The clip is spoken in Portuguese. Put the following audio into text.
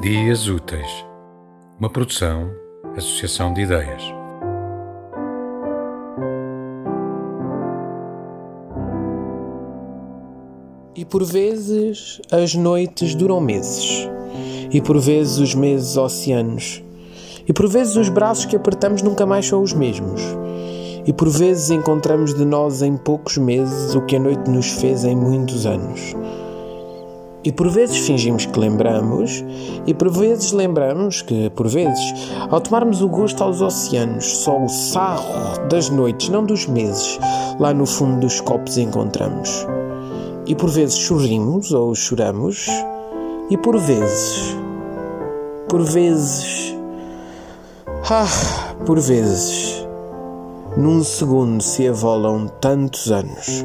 Dias Úteis, uma produção, associação de ideias. E por vezes as noites duram meses, e por vezes os meses oceanos, e por vezes os braços que apertamos nunca mais são os mesmos, e por vezes encontramos de nós em poucos meses o que a noite nos fez em muitos anos. E por vezes fingimos que lembramos, e por vezes lembramos que, por vezes, ao tomarmos o gosto aos oceanos, só o sarro das noites, não dos meses, lá no fundo dos copos encontramos. E por vezes sorrimos ou choramos, e por vezes, por vezes, ah, por vezes, num segundo se avolam tantos anos.